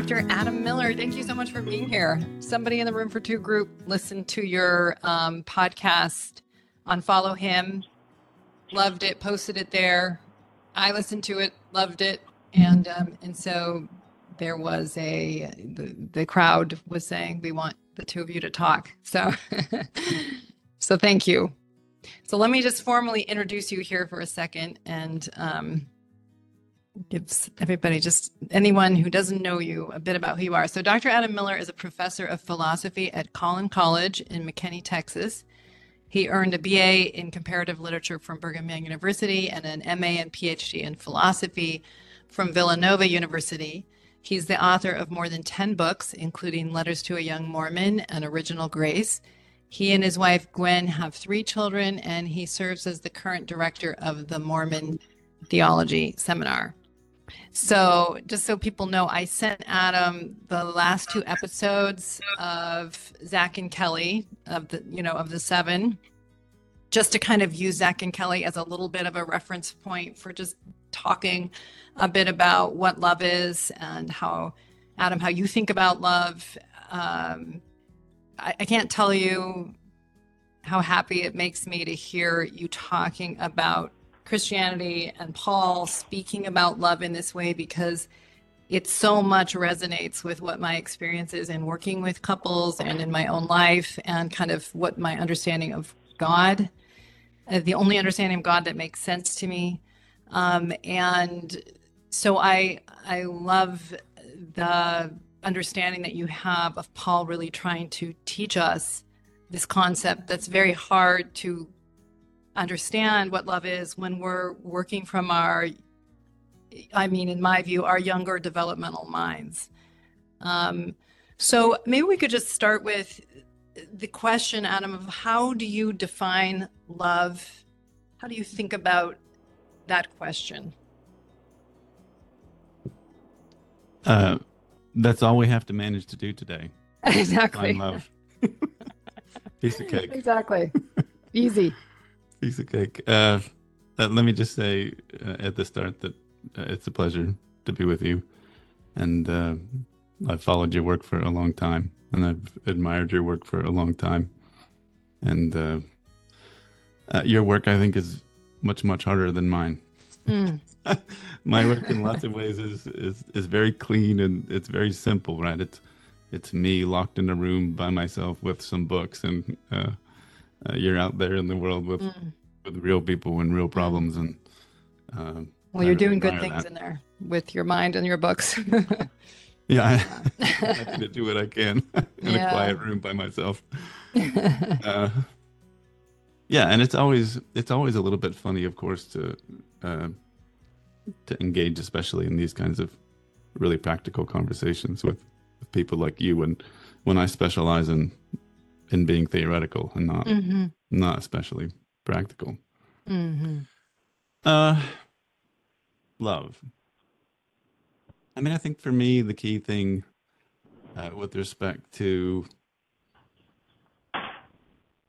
Dr. Adam Miller, thank you so much for being here. Somebody in the Room for Two group listened to your um, podcast on Follow Him, loved it, posted it there. I listened to it, loved it, and um, and so there was a the, the crowd was saying we want the two of you to talk. So so thank you. So let me just formally introduce you here for a second and um, gives everybody, just anyone who doesn't know you, a bit about who you are. So, Dr. Adam Miller is a professor of philosophy at Collin College in McKinney, Texas. He earned a BA in comparative literature from Brigham Young University and an MA and PhD in philosophy from Villanova University. He's the author of more than 10 books, including Letters to a Young Mormon and Original Grace. He and his wife, Gwen, have three children, and he serves as the current director of the Mormon Theology Seminar. So, just so people know, I sent Adam the last two episodes of Zack and Kelly of the, you know, of the seven, just to kind of use Zack and Kelly as a little bit of a reference point for just talking a bit about what love is and how, Adam, how you think about love. Um, I, I can't tell you how happy it makes me to hear you talking about Christianity and Paul speaking about love in this way because it so much resonates with what my experience is in working with couples and in my own life and kind of what my understanding of God, uh, the only understanding of God that makes sense to me. Um, and so I I love the understanding that you have of Paul really trying to teach us this concept that's very hard to understand what love is when we're working from our i mean in my view our younger developmental minds. Um, so maybe we could just start with the question adam of how do you define love? How do you think about that question? Uh, that's all we have to manage to do today. Exactly. love. Piece of cake. Exactly. Easy Piece of cake. Uh, uh, let me just say uh, at the start that uh, it's a pleasure to be with you, and uh, I've followed your work for a long time, and I've admired your work for a long time, and uh, your work I think is much much harder than mine. Mm. My work in lots of ways is, is is very clean and it's very simple, right? It's it's me locked in a room by myself with some books and uh, you're out there in the world with mm. with real people and real problems and uh, well you're doing good things that. in there with your mind and your books yeah I, I to do what i can in yeah. a quiet room by myself uh, yeah and it's always it's always a little bit funny of course to uh, to engage especially in these kinds of really practical conversations with, with people like you and when i specialize in in being theoretical and not mm-hmm. not especially practical. Mm-hmm. Uh, love. I mean, I think for me the key thing uh, with respect to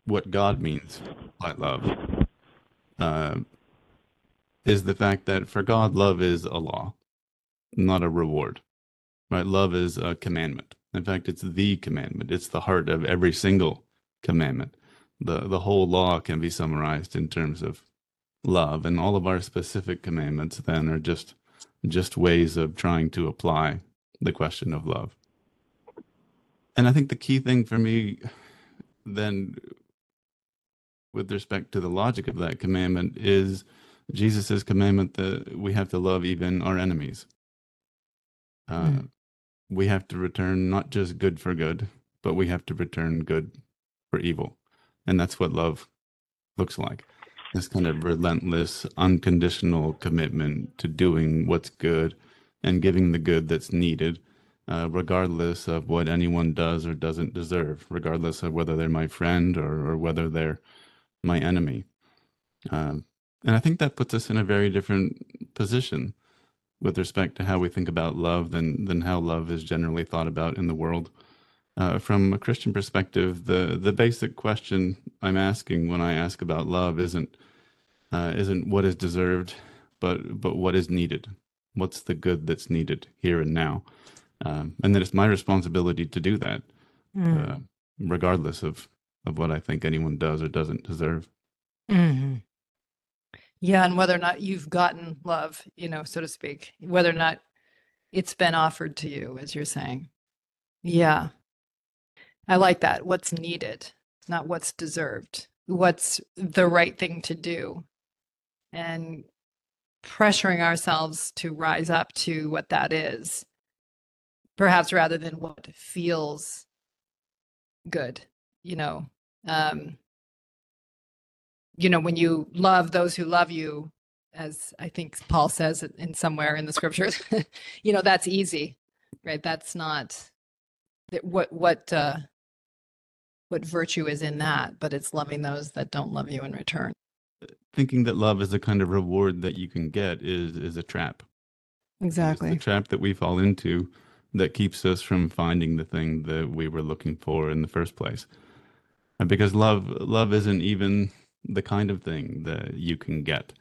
what God means by love uh, is the fact that for God, love is a law, not a reward. Right? Love is a commandment. In fact, it's the commandment. It's the heart of every single commandment. The the whole law can be summarized in terms of love, and all of our specific commandments then are just just ways of trying to apply the question of love. And I think the key thing for me then with respect to the logic of that commandment is Jesus' commandment that we have to love even our enemies. Uh, mm we have to return not just good for good, but we have to return good for evil. And that's what love looks like this kind of relentless, unconditional commitment to doing what's good and giving the good that's needed, uh, regardless of what anyone does or doesn't deserve, regardless of whether they're my friend or, or whether they're my enemy. Um, and I think that puts us in a very different position with respect to how we think about love than than how love is generally thought about in the world. Uh, from a Christian perspective, the the basic question I'm asking when I ask about love isn't uh, isn't what is deserved, but but what is needed. What's the good that's needed here and now? um, and then it's my responsibility to do that, Mm. uh, regardless of of what I think anyone does or doesn't deserve. hmm Yeah, and whether or not you've gotten love, you know, so to speak, whether or not it's been offered to you, as you're saying. Yeah, I like that. What's needed, not what's deserved. What's the right thing to do, and pressuring ourselves to rise up to what that is, perhaps rather than what feels good. You know, um, you know, when you love those who love you, as I think Paul says in somewhere in the scriptures, you know, that's easy, right? That's not that what what uh what virtue is in that, but it's loving those that don't love you in return. Thinking that love is a kind of reward that you can get is is a trap. It's the trap that we fall into that keeps us from finding the thing that we were looking for in the first place. And because love love isn't even the kind of thing that you can get.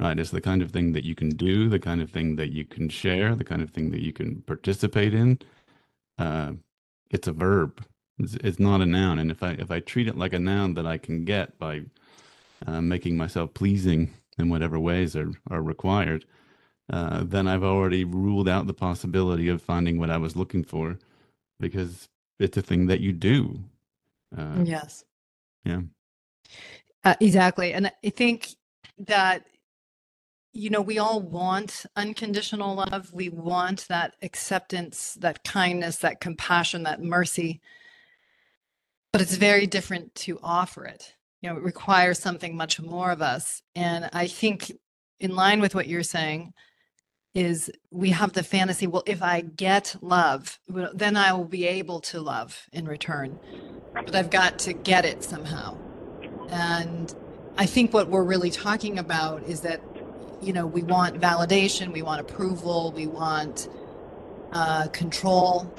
Right? It's the kind of thing that you can do, the kind of thing that you can share, the kind of thing that you can participate in. Uh, it's a verb. It's, it's not a noun. And if I if I treat it like a noun that I can get by uh, making myself pleasing in whatever ways are are required, uh, then I've already ruled out the possibility of finding what I was looking for, because it's a thing that you do. Uh, Yes. Yeah. Uh, exactly. And I think that, you know, we all want unconditional love. We want that acceptance, that kindness, that compassion, that mercy. But it's very different to offer it. You know, it requires something much more of us. And I think, in line with what you're saying, is we have the fantasy well, if I get love, then I will be able to love in return. But I've got to get it somehow. And I think what we're really talking about is that, you know, we want validation, we want approval, we want uh, control,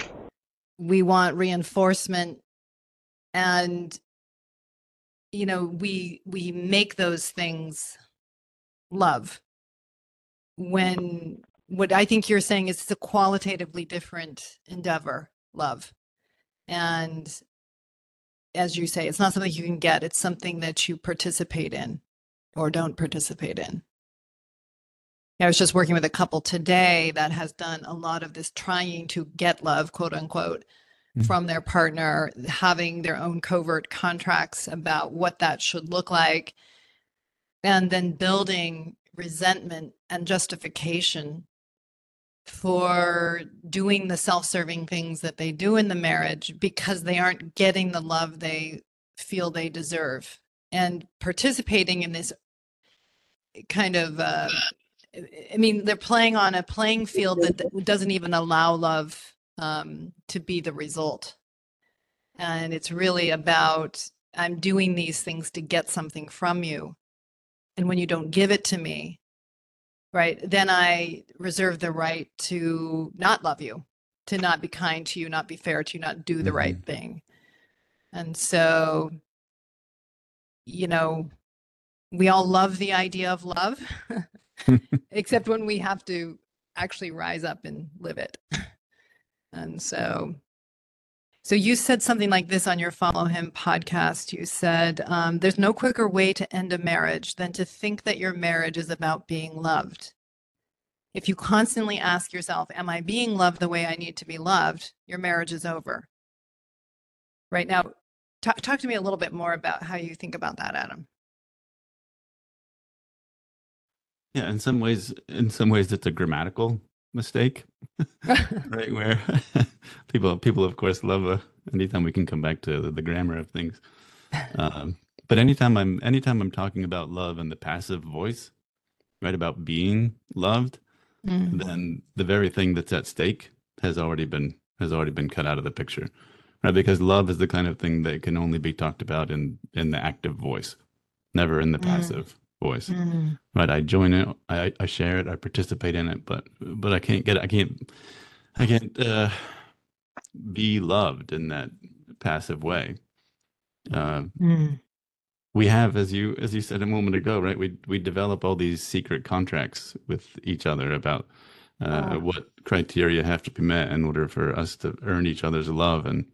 we want reinforcement, and you know, we we make those things love. When what I think you're saying is it's a qualitatively different endeavor, love, and as you say, it's not something you can get. It's something that you participate in or don't participate in. I was just working with a couple today that has done a lot of this trying to get love, quote unquote, Mhm. from their partner, having their own covert contracts about what that should look like, and then building resentment and justification for doing the self-serving things that they do in the marriage because they aren't getting the love they feel they deserve. And participating in this kind of uh, i mean they're playing on a playing field that doesn't even allow love um, to be the result. And it's really about i'm doing these things to get something from you. And when you don't give it to me right? Then i reserve the right to not love you to not be kind to you not be fair to you not do the right mm-hmm. thing. And so you know we all love the idea of love except when we have to actually rise up and live it. And so so you said something like this on your follow him podcast. You said um, there's no quicker way to end a marriage than to think that your marriage is about being loved. If you constantly ask yourself am i being loved the way i need to be loved? your marriage is over. Right now talk, talk to me a little bit more about how you think about that adam. Yeah, in some ways, in some ways, it's a grammatical mistake, right? Where people, people, of course, love uh anytime we can come back to the, the grammar of things. Um, but anytime I'm, anytime I'm talking about love and the passive voice, right, about being loved, Mm. then the very thing that's at stake has already been has already been cut out of the picture, right? Because love is the kind of thing that can only be talked about in in the active voice, never in the Mm. passive voice Mm. right i join it i i share it i participate in it but but i can't get i can't i can't uh be loved in that passive way uh Mm. we have as you as you said a moment ago right we we develop all these secret contracts with each other about uh, what criteria have to be met in order for us to earn each other's love and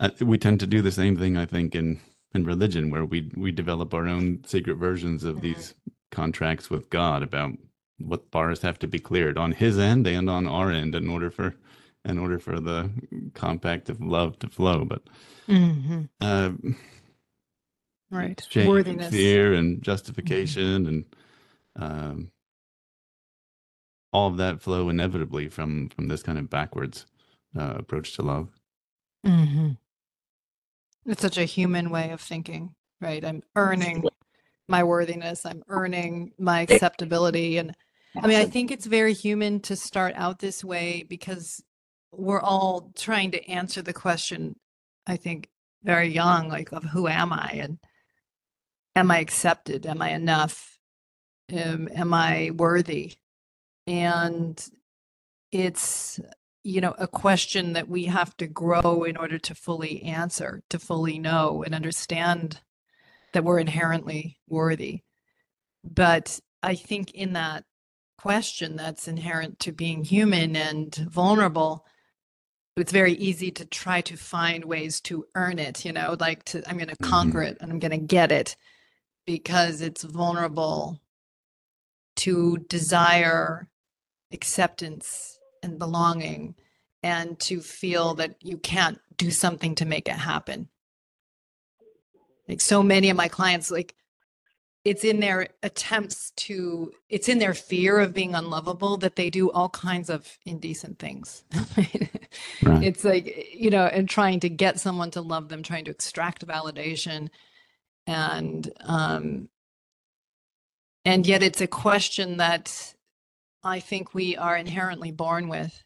uh, we tend to do the same thing i think in in religion where we we develop our own secret versions of these contracts with god about what bars have to be cleared on his end and on our end in order for in order for the compact of love to flow but Mhm. uh Right. shame Worthiness. and fear and justification and um, all of that flow inevitably from from this kind of backwards uh, approach to love hmm It's such a human way of thinking, right? I'm earning my worthiness. I'm earning my acceptability. And I mean, I think it's very human to start out this way because we're all trying to answer the question, I think, very young, like, of who am I? And am I accepted? Am I enough? Um, am I worthy? And it's you know a question that we have to grow in order to fully answer to fully know and understand that we're inherently worthy but i think in that question that's inherent to being human and vulnerable it's very easy to try to find ways to earn it you know like to i'm going to Mhm. conquer it and i'm going to get it because it's vulnerable to desire acceptance and belonging and to feel that you can't do something to make it happen like so many of my clients like it's in their attempts to it's in their fear of being unlovable that they do all kinds of indecent things Right. it's like you know and trying to get someone to love them trying to extract validation and um and yet it's a question that i think we are inherently born with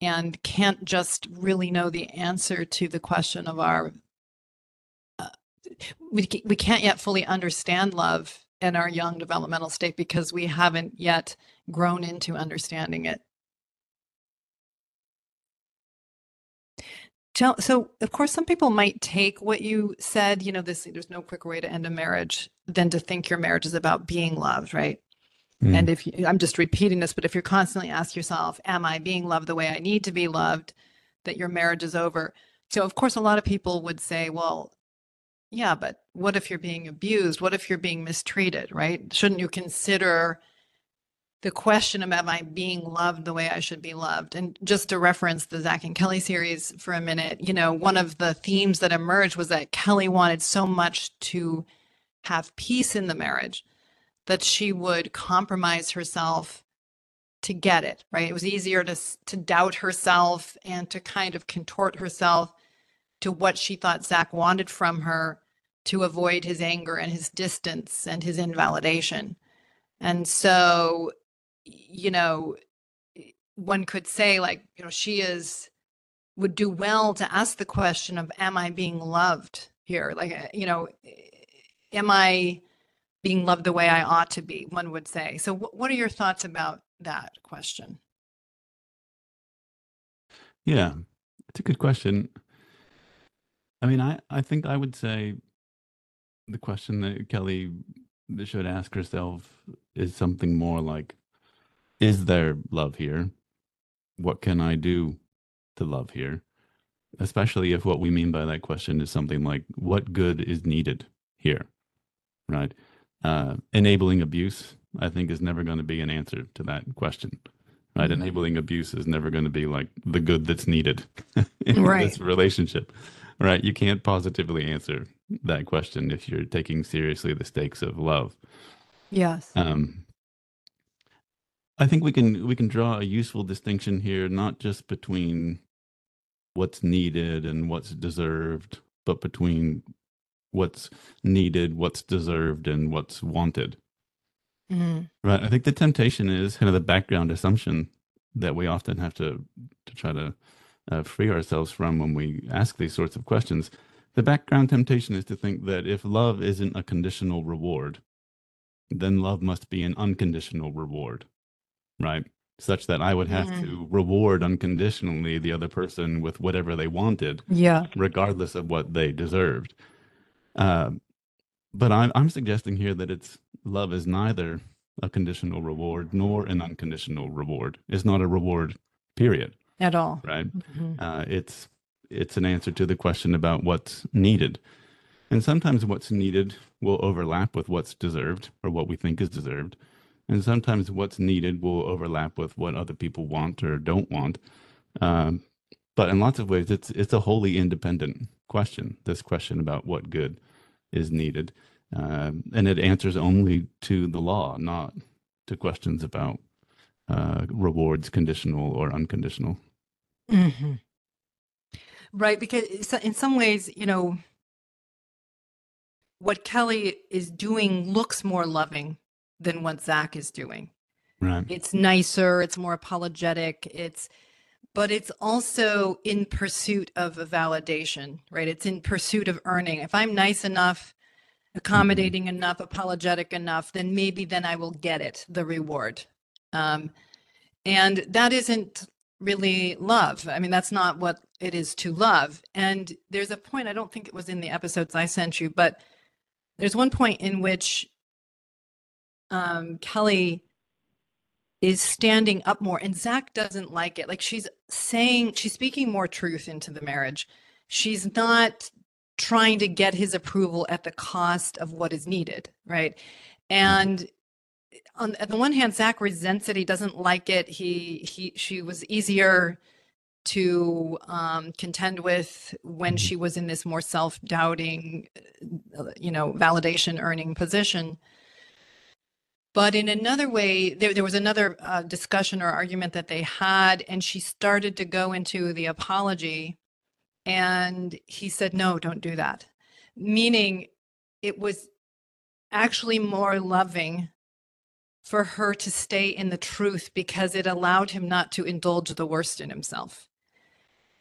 and can't just really know the answer to the question of our uh, we, we can't yet fully understand love in our young developmental state because we haven't yet grown into understanding it. So of course some people might take what you said you know this there's no quicker way to end a marriage than to think your marriage is about being loved right Mm. and if you, i'm just repeating this but if you're constantly ask yourself am i being loved the way i need to be loved? that your marriage is over. So of course a lot of people would say well yeah but what if you're being abused? What if you're being mistreated? Right? Shouldn't you consider the question of am I being loved the way I should be loved? And just to reference the Zack and Kelly series for a minute, you know, one of the themes that emerged was that Kelly wanted so much to have peace in the marriage that she would compromise herself to get it, right? It was easier to to doubt herself and to kind of contort herself to what she thought Zack wanted from her to avoid his anger and his distance and his invalidation. And so, you know, one could say, like, you know, she is would do well to ask the question of, am I being loved here? Like, uh, you know, am I being loved the way I ought to be? One would say. So, wh- what are your thoughts about that question? Yeah, it's a good question. I mean, I, I think I would say the question that Kelly should ask herself is something more like Is there love here? What can I do to love here? Especially if what we mean by that question is something like What good is needed here? Right? Uh, enabling abuse, I think, is never going to be an answer to that question. Right? Mhm. Enabling abuse is never going to be like the good that's needed in Right. this relationship. Right? You can't positively answer that question if you're taking seriously the stakes of love. Yes. Um, I think we can we can draw a useful distinction here, not just between what's needed and what's deserved, but between what's needed, what's deserved, and what's wanted. Mhm. Right. I think the temptation is kind of the background assumption that we often have to to try to uh, free ourselves from when we ask these sorts of questions. The background temptation is to think that if love isn't a conditional reward, then love must be an unconditional reward, right? Such that I would have Mhm. to reward unconditionally the other person with whatever they wanted, Yeah. regardless of what they deserved. Uh, but I'm I'm suggesting here that it's love is neither a conditional reward nor an unconditional reward. It's not a reward, period. At all. Right. Mhm. Uh, it's it's an answer to the question about what's needed, and sometimes what's needed will overlap with what's deserved or what we think is deserved, and sometimes what's needed will overlap with what other people want or don't want. Um, but in lots of ways, it's it's a wholly independent question. This question about what good is needed, um, and it answers only to the law, not to questions about uh, rewards, conditional or unconditional. Mhm. Right, because in some ways, you know, what Kelly is doing looks more loving than what Zack is doing. Right. It's nicer, it's more apologetic, it's but it's also in pursuit of a validation, right? It's in pursuit of earning. If I'm nice enough, accommodating enough, apologetic enough, then maybe then I will get it, the reward. Um, and that isn't really love. I mean, that's not what it is to love. And there's a point, I don't think it was in the episodes I sent you, but there's one point in which um, Kelly is standing up more and Zack doesn't like it. Like she's saying, she's speaking more truth into the marriage. She's not trying to get his approval at the cost of what is needed, right? And on at the one hand, Zack resents it. He doesn't like it. He he she was easier to um, contend with when Mhm. she was in this more self-doubting, uh, you know, validation earning position. But in another way, there, there was another uh, discussion or argument that they had, and she started to go into the apology. And he said, No, don't do that. Meaning it was actually more loving for her to stay in the truth because it allowed him not to indulge the worst in himself.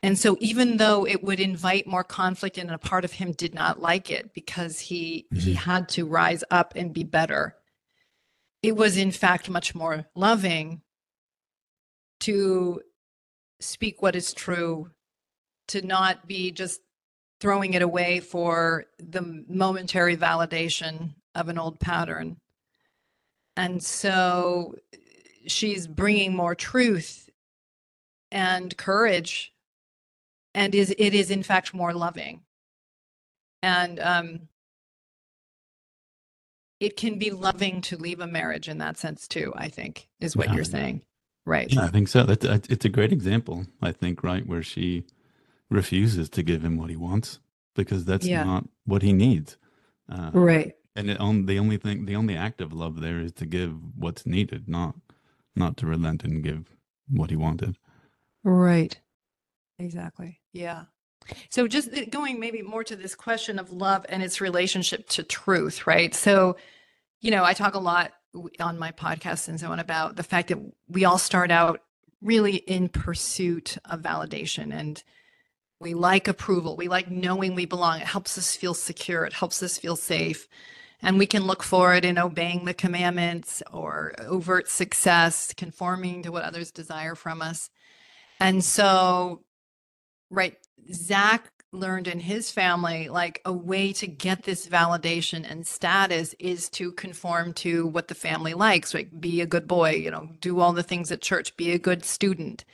And so, even though it would invite more conflict and a part of him did not like it because he he Mhm. had to rise up and be better, it was in fact much more loving to speak what is true, to not be just throwing it away for the momentary validation of an old pattern. And so she's bringing more truth and courage and is it is in fact more loving. And um it can be loving to leave a marriage in that sense too, I think, is what Yeah. you're saying. Right. Yeah, I think so. That that- it's a great example. I think right where she refuses to give him what he wants because that's Yeah. not what he needs. Uh, Right. and it on the only thing, the only act of love there is to give what's needed, not not to relent and give what he wanted. Right. Exactly. Yeah. So just going maybe more to this question of love and its relationship to truth, right? So, you know, I talk a lot on my podcast and so on about the fact that we all start out really in pursuit of validation and we like approval. We like knowing we belong. It helps us feel secure. It helps us feel safe. And we can look for it in obeying the commandments or overt success, conforming to what others desire from us. And so, right, Zack learned in his family like a way to get this validation and status is to conform to what the family likes, like be a good boy, you know, do all the things at church, be a good student.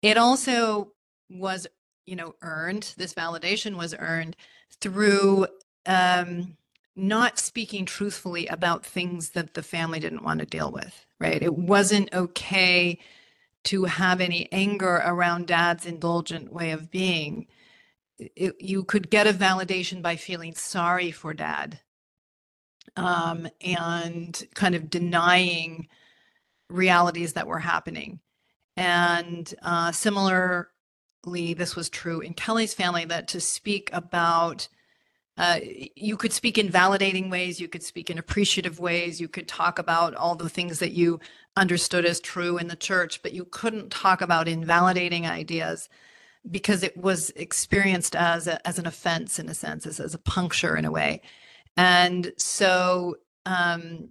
It also was, you know, earned, this validation was earned through um, not speaking truthfully about things that the family didn't want to deal with, right? It wasn't okay to have any anger around dad's indulgent way of being. It, you could get a validation by feeling sorry for dad um, and kind of denying realities that were happening. And uh, similarly, this was true in Kelly's family that to speak about uh, you could speak in validating ways, you could speak in appreciative ways, you could talk about all the things that you understood as true in the church, but you couldn't talk about invalidating ideas because it was experienced as a, as an offense in a sense, as, as a puncture in a way. And so um,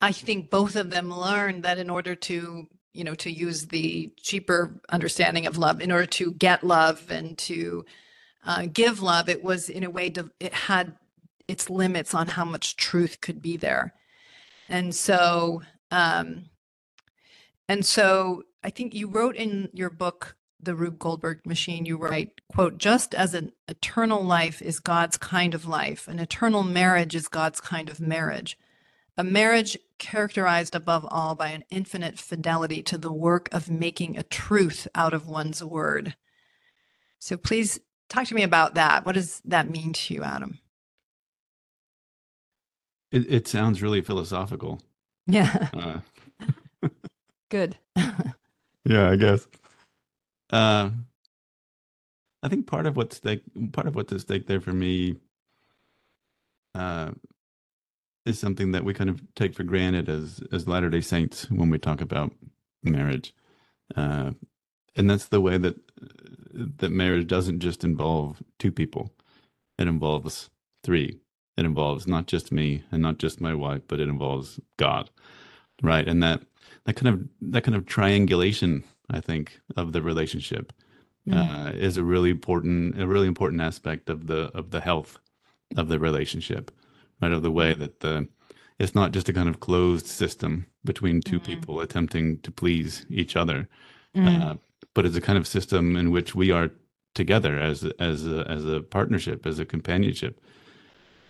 I think both of them learned that in order to, you know, to use the cheaper understanding of love, in order to get love and to uh, give love, it was in a way, it had its limits on how much truth could be there. And so, um, and so I think you wrote in your book, The Rube Goldberg Machine, you write, quote, just as an eternal life is God's kind of life, an eternal marriage is God's kind of marriage. A marriage characterized above all by an infinite fidelity to the work of making a truth out of one's word. So please talk to me about that. What does that mean to you, Adam? It, it sounds really philosophical. Yeah. Uh, Good. yeah, I guess. Uh, I think part of what's stake, part of what's at stake there for me, uh, is something that we kind of take for granted as as Latter Day Saints when we talk about marriage, uh, and that's the way that that marriage doesn't just involve two people; it involves three. It involves not just me and not just my wife, but it involves God, right? And that that kind of that kind of triangulation, I think, of the relationship Mm. uh, is a really important a really important aspect of the of the health of the relationship, right? Of the way that the it's not just a kind of closed system between 2 Mhm. people attempting to please each other, Mm. uh, but it's a kind of system in which we are together as as a, as a partnership, as a companionship,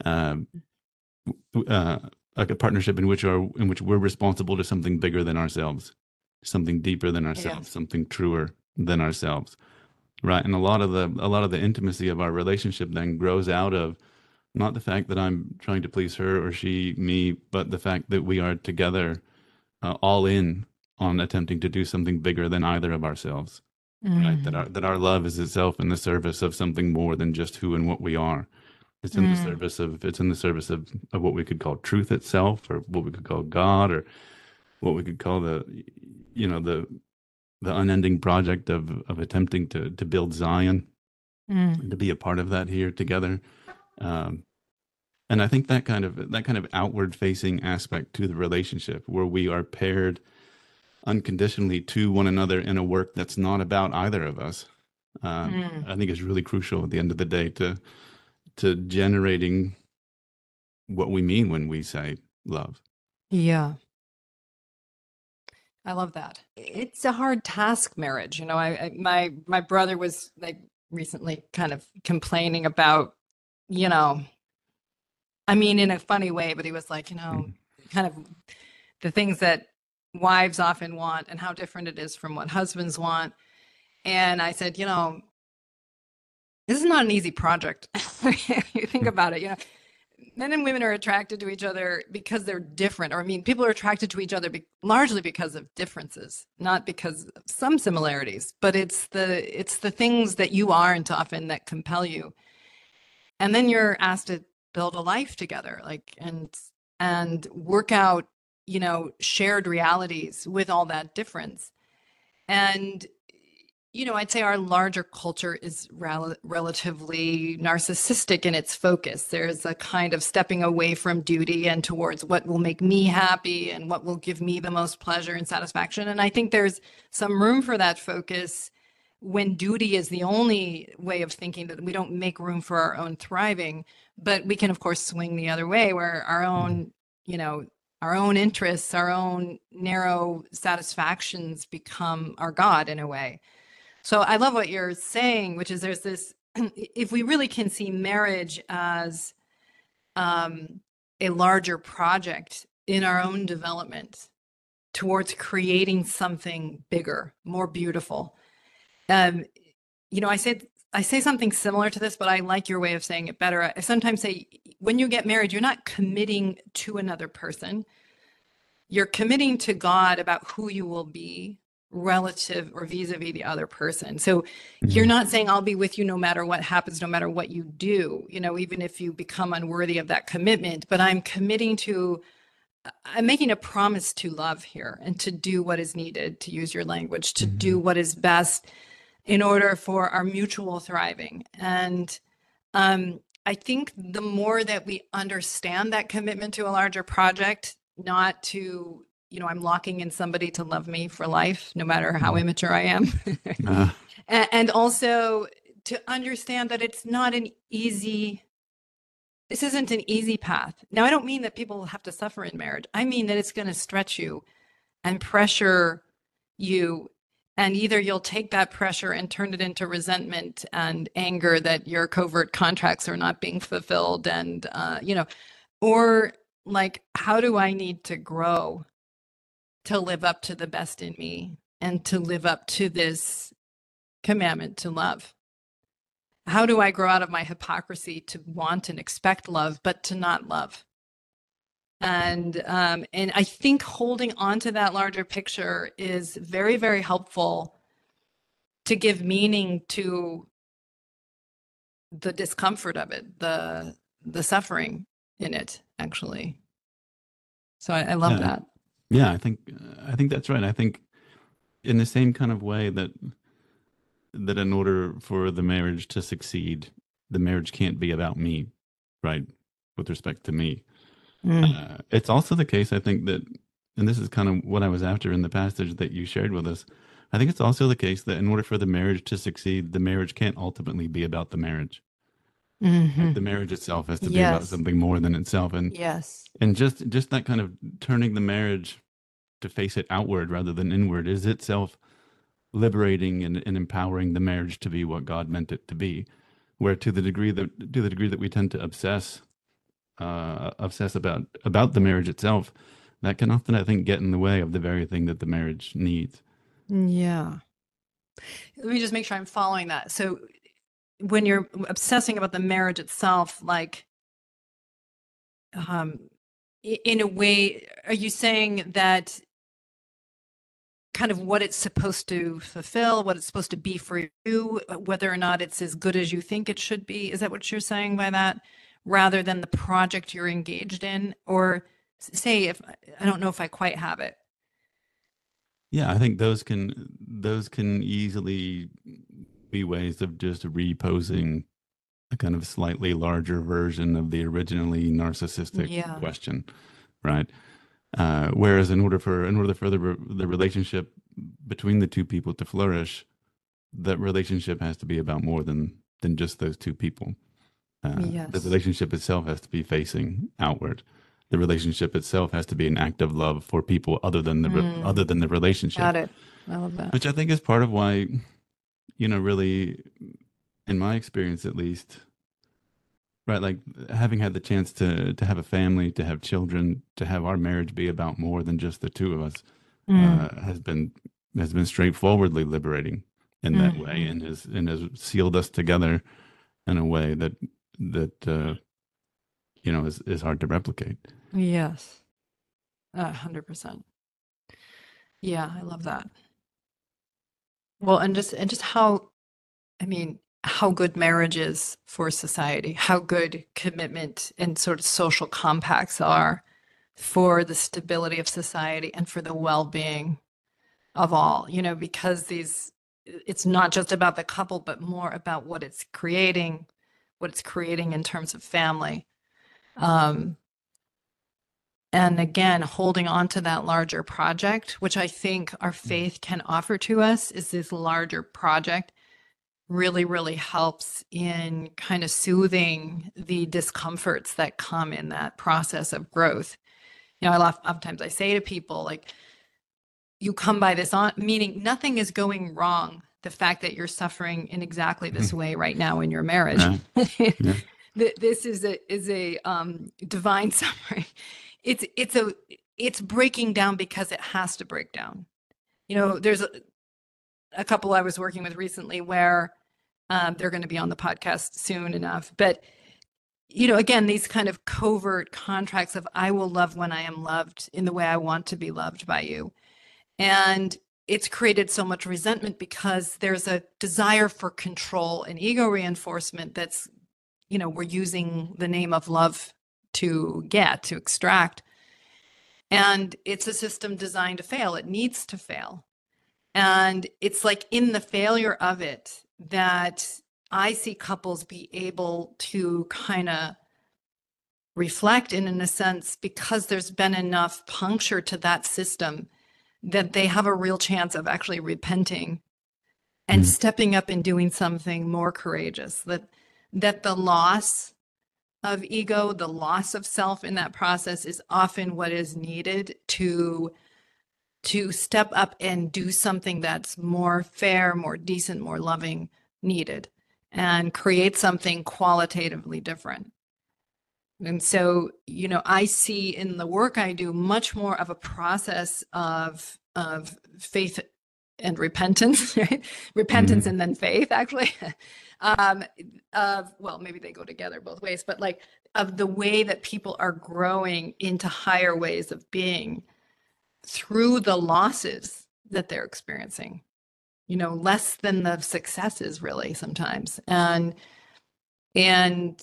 um, uh, like a partnership in which are in which we're responsible to something bigger than ourselves, something deeper than ourselves, Yes. something truer than ourselves, right? And a lot of the a lot of the intimacy of our relationship then grows out of not the fact that I'm trying to please her or she me, but the fact that we are together, uh, all in on attempting to do something bigger than either of ourselves right that Mm. our that our love is itself in the service of something more than just who and what we are it's in the Mm. service of it's in the service of, of what we could call truth itself or what we could call god or what we could call the you know the the unending project of of attempting to to build zion Mm. to be a part of that here together um and i think that kind of that kind of outward facing aspect to the relationship where we are paired unconditionally to one another in a work that's not about either of us um, Mm. i think is really crucial at the end of the day to to generating what we mean when we say love Yeah. I love that. It's a hard task marriage. You know, I, I my my brother was like recently kind of complaining about, you know, I mean in a funny way, but he was like, you know, kind of the things that wives often want and how different it is from what husbands want. And I said, you know, this is not an easy project. you think hmm. about it, you know, men and women are attracted to each other because they're different. Or I mean, people are attracted to each other be- largely because of differences, not because of some similarities. But it's the it's the things that you aren't often that compel you. And then you're asked to build a life together, like and and work out, you know, shared realities with all that difference. And you know, I'd say our larger culture is rel- relatively narcissistic in its focus. There's a kind of stepping away from duty and towards what will make me happy and what will give me the most pleasure and satisfaction. And I think there's some room for that focus when duty is the only way of thinking that we don't make room for our own thriving. But we can, of course, swing the other way where our own, you know, our own interests, our own narrow satisfactions become our God in a way. So I love what you're saying, which is there's this, if we really can see marriage as um, a larger project in our own development towards creating something bigger, more beautiful. Um, you know, I said, I say something similar to this, but I like your way of saying it better. I sometimes say when you get married, you're not committing to another person. You're committing to God about who you will be relative or vis-a-vis the other person. So mm-hmm. you're not saying I'll be with you no matter what happens, no matter what you do, you know, even if you become unworthy of that commitment, but I'm committing to I'm making a promise to love here and to do what is needed, to use your language, to do mm-hmm. what is best in order for our mutual thriving. And um, I think the more that we understand that commitment to a larger project, not to, you know, I'm locking in somebody to love me for life, no matter how immature I am. uh. And also to understand that it's not an easy this isn't an easy path. Now, I don't mean that people have to suffer in marriage. I mean that it's going to stretch you and pressure you. And either you'll take that pressure and turn it into resentment and anger that your covert contracts are not being fulfilled. And, uh, you know, or like, how do I need to grow to live up to the best in me and to live up to this commandment to love? how do I grow out of my hypocrisy to want and expect love, but to not love? And um, and I think holding on to that larger picture is very, very helpful to give meaning to the discomfort of it, the the suffering in it, actually. So I, I love Yeah. that. Yeah, I think I think that's right. I think in the same kind of way that that in order for the marriage to succeed, the marriage can't be about me, right? With respect to me. Uh, it's also the case, I think that, and this is kind of what I was after in the passage that you shared with us. I think it's also the case that in order for the marriage to succeed, the marriage can't ultimately be about the marriage. Mhm. The marriage itself has to be about something more than itself. And Yes. and just just that kind of turning the marriage to face it outward rather than inward is itself liberating and, and empowering the marriage to be what God meant it to be. Where to the degree that to the degree that we tend to obsess uh, obsess about about the marriage itself, that can often I think get in the way of the very thing that the marriage needs. Yeah. Let me just make sure I'm following that. So when you're obsessing about the marriage itself, like um in a way, are you saying that kind of what it's supposed to fulfill, what it's supposed to be for you, whether or not it's as good as you think it should be? Is that what you're saying by that? Rather than the project you're engaged in? Or say if I don't know if I quite have it. Yeah, I think those can those can easily be ways of just reposing a kind of slightly larger version of the originally narcissistic Yeah. question, right? Uh, whereas in order for in order for the re- the relationship between the two people to flourish, that relationship has to be about more than than just those two people. Uh, The relationship itself has to be facing outward. The relationship itself has to be an act of love for people other than the re- Mm. other than the relationship Got it. I love that. which I think is part of why, you know, really, in my experience at least, right, like having had the chance to to have a family, to have children, to have our marriage be about more than just the two of us, Mm. uh, has been has been straightforwardly liberating in that way, Mhm. and has and has sealed us together in a way that that uh, you know is is hard to replicate. Yes. Hundred percent. Yeah, I love that. Well, and just and just how, I mean, how good marriage is for society, how good commitment and sort of social compacts are for the stability of society and for the well-being of all, you know, because these it's not just about the couple, but more about what it's creating, what it's creating in terms of family. Um, and again, holding on to that larger project, which I think our faith can offer to us, is this larger project really, really helps in kind of soothing the discomforts that come in that process of growth. You know, I love, oftentimes I say to people, like, you come by this on, meaning nothing is going wrong. The fact that you're suffering in exactly this way right now in your marriage. Yeah. Th- this is a is a um, divine suffering. It's it's a it's breaking down because it has to break down. You know, there's a, a couple I was working with recently where um, they're going to be on the podcast soon enough, but you know, again, these kind of covert contracts of I will love when I am loved in the way I want to be loved by you. And it's created so much resentment because there's a desire for control and ego reinforcement that's, you know, we're using the name of love to get, to extract. And it's a system designed to fail. It needs to fail. And it's like in the failure of it that I see couples be able to kind of reflect and in a sense because there's been enough puncture to that system that they have a real chance of actually repenting and Mm. stepping up and doing something more courageous that that the loss of ego, the loss of self in that process is often what is needed to to step up and do something that's more fair, more decent, more loving needed and create something qualitatively different. And so, you know, I see in the work I do much more of a process of of faith and repentance, right? Repentance and then faith, actually. um, of well, maybe they go together both ways, but like of the way that people are growing into higher ways of being through the losses that they're experiencing. You know, less than the successes, really, sometimes, and and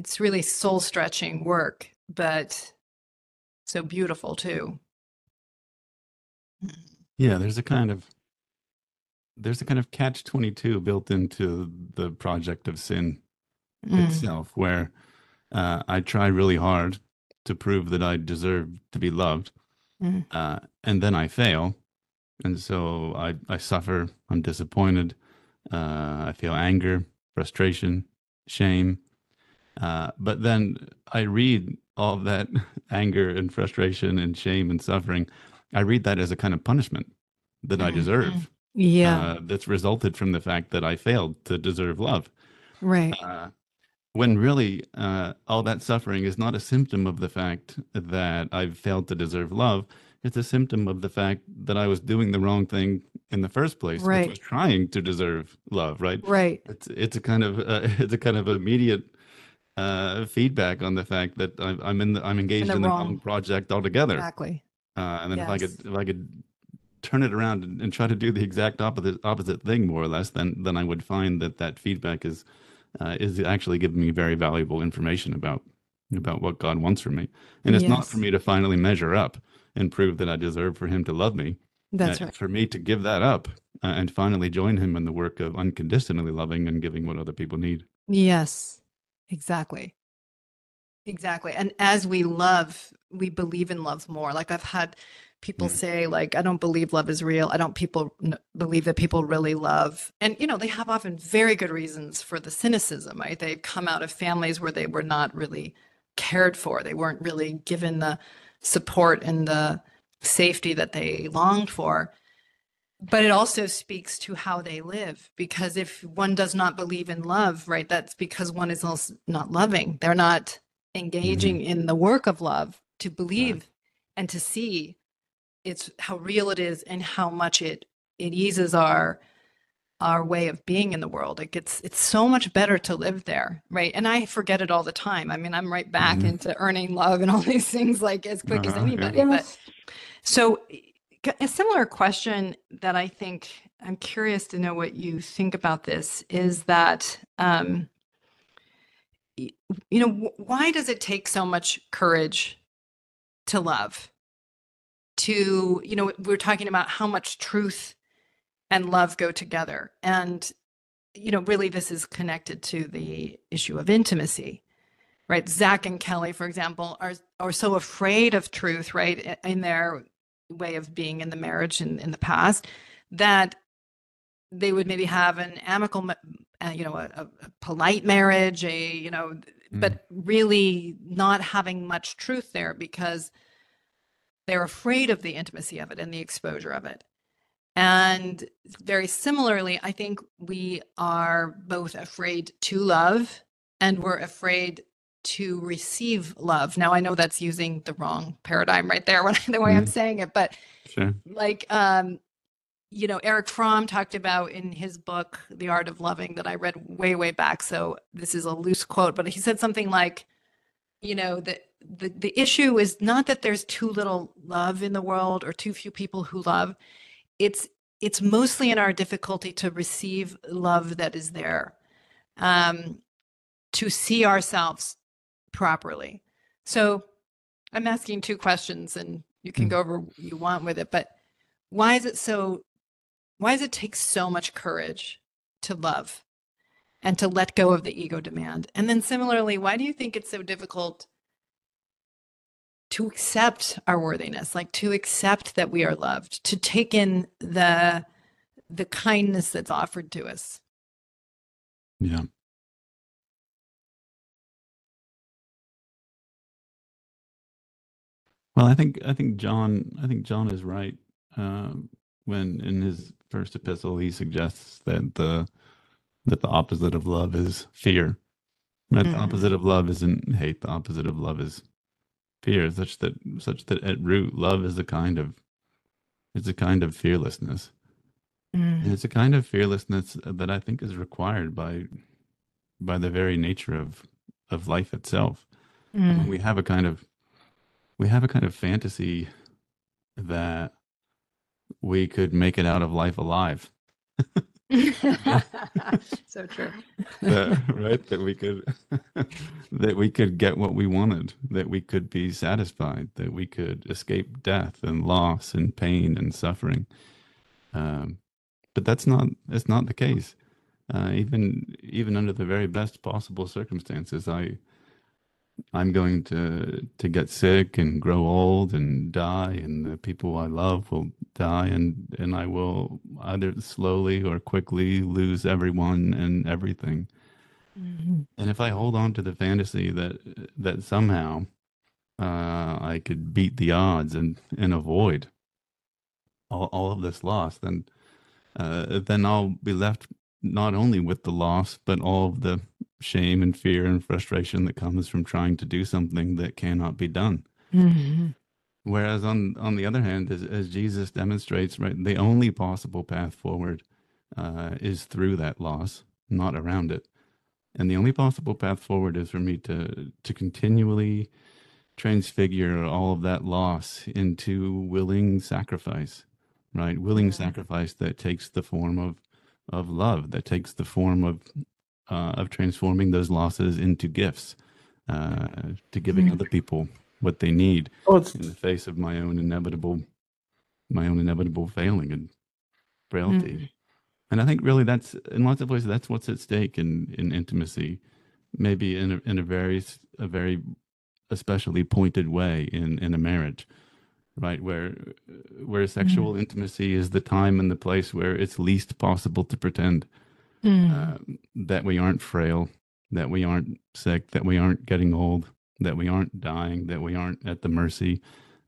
it's really soul stretching work, but so beautiful too. Yeah, there's a kind of there's a kind of catch 22 built into the project of sin Mm. itself where uh, I try really hard to prove that I deserve to be loved Mm. uh, and then I fail and so I, I suffer I'm disappointed uh, I feel anger frustration shame uh, but then I read all that anger and frustration and shame and suffering. I read that as a kind of punishment that I Mhm. deserve. Yeah, Uh, that's resulted from the fact that I failed to deserve love. right. Uh, when really, uh, all that suffering is not a symptom of the fact that I've failed to deserve love. It's a symptom of the fact that I was doing the wrong thing in the first place, Right. which was trying to deserve love. Right? Right. it's it's a kind of uh, it's a kind of immediate uh, feedback on the fact that I'm, I'm in the, I'm engaged the in the wrong- project altogether. Exactly. Uh, and then if I could if I could turn it around and, and try to do the exact opposite opposite thing more or less, then then I would find that that feedback is uh, is actually giving me very valuable information about about what God wants from me. And it's not for me to finally measure up and prove that I deserve for Him to love me. That's Uh, right. for me to give that up uh, and finally join Him in the work of unconditionally loving and giving what other people need. Yes, exactly. Exactly. And as we love, we believe in love more. Like I've had people Mm. say, like, I don't believe love is real. I don't people n- believe that people really love. And, you know, they have often very good reasons for the cynicism, right? They've come out of families where they were not really cared for. They weren't really given the support and the safety that they longed for. But it also speaks to how they live because if one does not believe in love, right, that's because one is also not loving. They're not engaging in the work of love to believe and to see it's how real it is and how much it it eases our our way of being in the world. It gets it's so much better to live there, right? And I forget it all the time. I mean, I'm right back Mhm. into earning love and all these things like as quick as Uh-huh, yeah. anybody. But so, c- a similar question that I think I'm curious to know what you think about this is that, um, you know, why does it take so much courage to love? To, you know, we're talking about how much truth and love go together. And, you know, really this is connected to the issue of intimacy right? Zack and Kelly, for example, are are so afraid of truth, right, in their way of being in the marriage in, in the past, that they would maybe have an amicable, uh, you know, a, a a polite marriage, a you know, but really not having much truth there because they're afraid of the intimacy of it and the exposure of it. And very similarly, I think we are both afraid to love and we're afraid to receive love. Now, I know that's using the wrong paradigm right there when the way I'm Mhm. saying it, but Sure. like um you know Erich Fromm talked about in his book The Art of Loving that I read way way back so this is a loose quote but he said something like you know that the the issue is not that there's too little love in the world or too few people who love it's it's mostly in our difficulty to receive love that is there um to see ourselves properly so i'm asking two questions and you can Mm. go over what you want with it but why is it so why does it take so much courage to love and to let go of the ego demand and then similarly why do you think it's so difficult to accept our worthiness like to accept that we are loved to take in the the kindness that's offered to us Yeah. Well, I think I think John I think John is right uh, when in his first epistle he suggests that the that the opposite of love is fear. Right? The Mhm. opposite of love isn't hate. The opposite of love is fear. Such that such that at root, love is a kind of it's a kind of fearlessness. And Mm. it's a kind of fearlessness that I think is required by by the very nature of of life itself. I mean, Mm. we have a kind of we have a kind of fantasy that we could make it out of life alive. so true. That, right? That we could that we could get what we wanted, that we could be satisfied, that we could escape death and loss and pain and suffering. Um, but that's not that's not the case. Uh, even even under the very best possible circumstances, I I'm going to to get sick and grow old and die, and the people I love will die, and and I will either slowly or quickly lose everyone and everything. Mhm. And if I hold on to the fantasy that that somehow uh, I could beat the odds and and avoid all all of this loss, then uh, then I'll be left not only with the loss, but all of the shame and fear and frustration that comes from trying to do something that cannot be done. Mhm. Whereas on on the other hand, as, as Jesus demonstrates, right, the only possible path forward uh, is through that loss, not around it. And the only possible path forward is for me to to continually transfigure all of that loss into willing sacrifice, right? Willing Yeah. sacrifice that takes the form of of love, that takes the form of uh, of transforming those losses into gifts, uh, to giving Mm. other people what they need Oh, in the face of my own inevitable my own inevitable failing and frailty. Mm. And I think really that's in lots of ways that's what's at stake in in intimacy, maybe in a, in a very a very especially pointed way in in a marriage, right? Where where sexual intimacy is the time and the place where it's least possible to pretend Mm. uh, that we aren't frail, that we aren't sick, that we aren't getting old, that we aren't dying, that we aren't at the mercy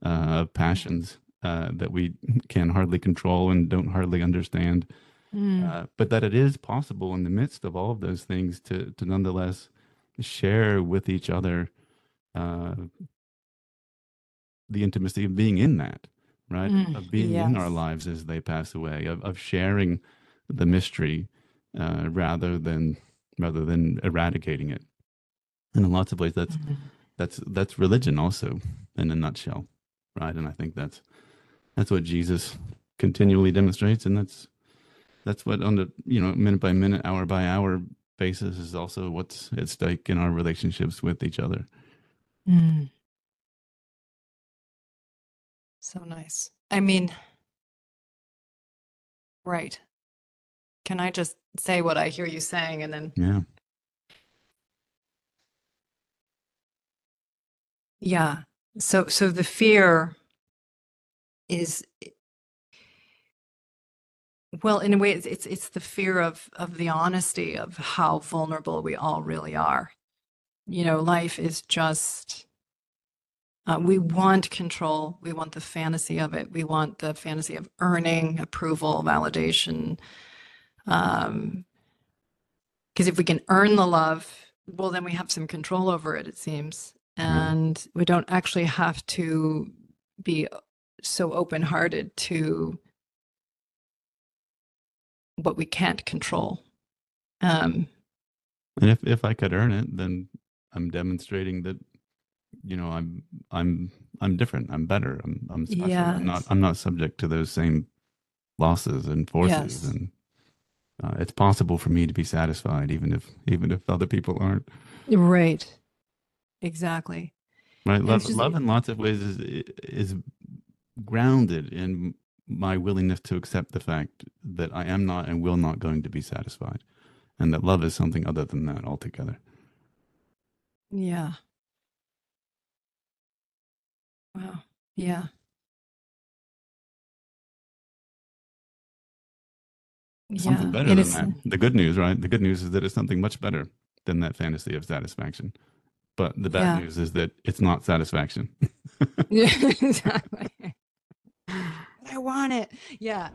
uh, of passions uh, that we can hardly control and don't hardly understand. Mm. Uh, but that it is possible in the midst of all of those things to to nonetheless share with each other uh, the intimacy of being in that, right? Mm, of being in our lives as they pass away, of of sharing the mystery uh, rather than rather than eradicating it. And in lots of ways, that's Mhm. that's that's religion also in a nutshell, right? And I think that's that's what Jesus continually demonstrates, and that's that's what on the you know minute by minute, hour by hour basis is also what's at stake in our relationships with each other. Mm. So nice. I mean, right. Can I just say what I hear you saying and then, Yeah, yeah. So, so the fear is, well, in a way, it's, it's, it's the fear of, of the honesty of how vulnerable we all really are. You know, life is just, Uh, we want control. We want the fantasy of it. We want the fantasy of earning approval, validation. Um, because if we can earn the love, well, then we have some control over it, it seems. And we don't actually have to be so open hearted to what we can't control. Um, and if if I could earn it, then I'm demonstrating that you know I'm I'm I'm different. I'm better. I'm I'm special. I'm not I'm not subject to those same losses and forces Yes. and. Uh, it's possible for me to be satisfied, even if even if other people aren't. right. Exactly. Right? Love, just- love in lots of ways is is grounded in my willingness to accept the fact that I am not and will not going to be satisfied, and that love is something other than that altogether. Yeah. Wow. Yeah. Something Yeah. better and than it's- that. The good news, right? The good news is that it's something much better than that fantasy of satisfaction. But the bad Yeah. news is that it's not satisfaction. Yeah, exactly. I want it. Yeah.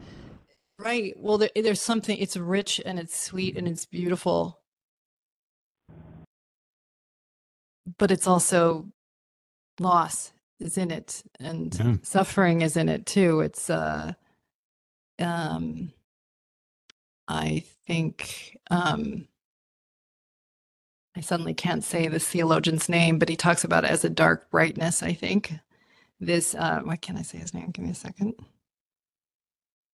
Right. Well, there, there's something, it's rich and it's sweet and it's beautiful, but it's also loss is in it and Yeah. suffering is in it too. It's, uh, um, I think, um, I suddenly can't say this theologian's name, but he talks about it as a dark brightness, I think. This, uh, why can't I say his name? Give me a second.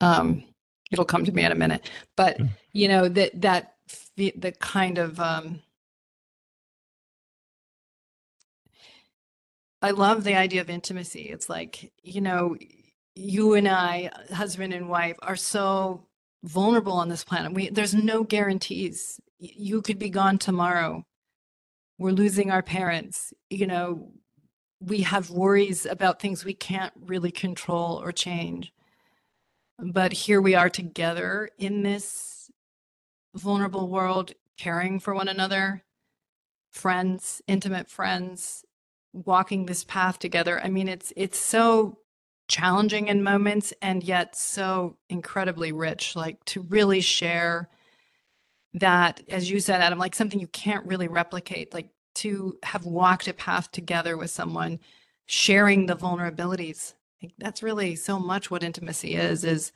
Um, it'll come to me in a minute. But, Yeah. you know, that, that, the, the kind of, um, I love the idea of intimacy. It's like, you know, you and I, husband and wife, are so vulnerable on this planet. We there's no guarantees. You could be gone tomorrow. We're losing our parents. You know, we have worries about things we can't really control or change. But here we are together in this vulnerable world, caring for one another, friends, intimate friends, walking this path together. I mean, it's it's so challenging in moments and yet so incredibly rich. Like to really share that, as you said, Adam, like something you can't really replicate. Like to have walked a path together with someone, sharing the vulnerabilities. Like that's really so much what intimacy is. Is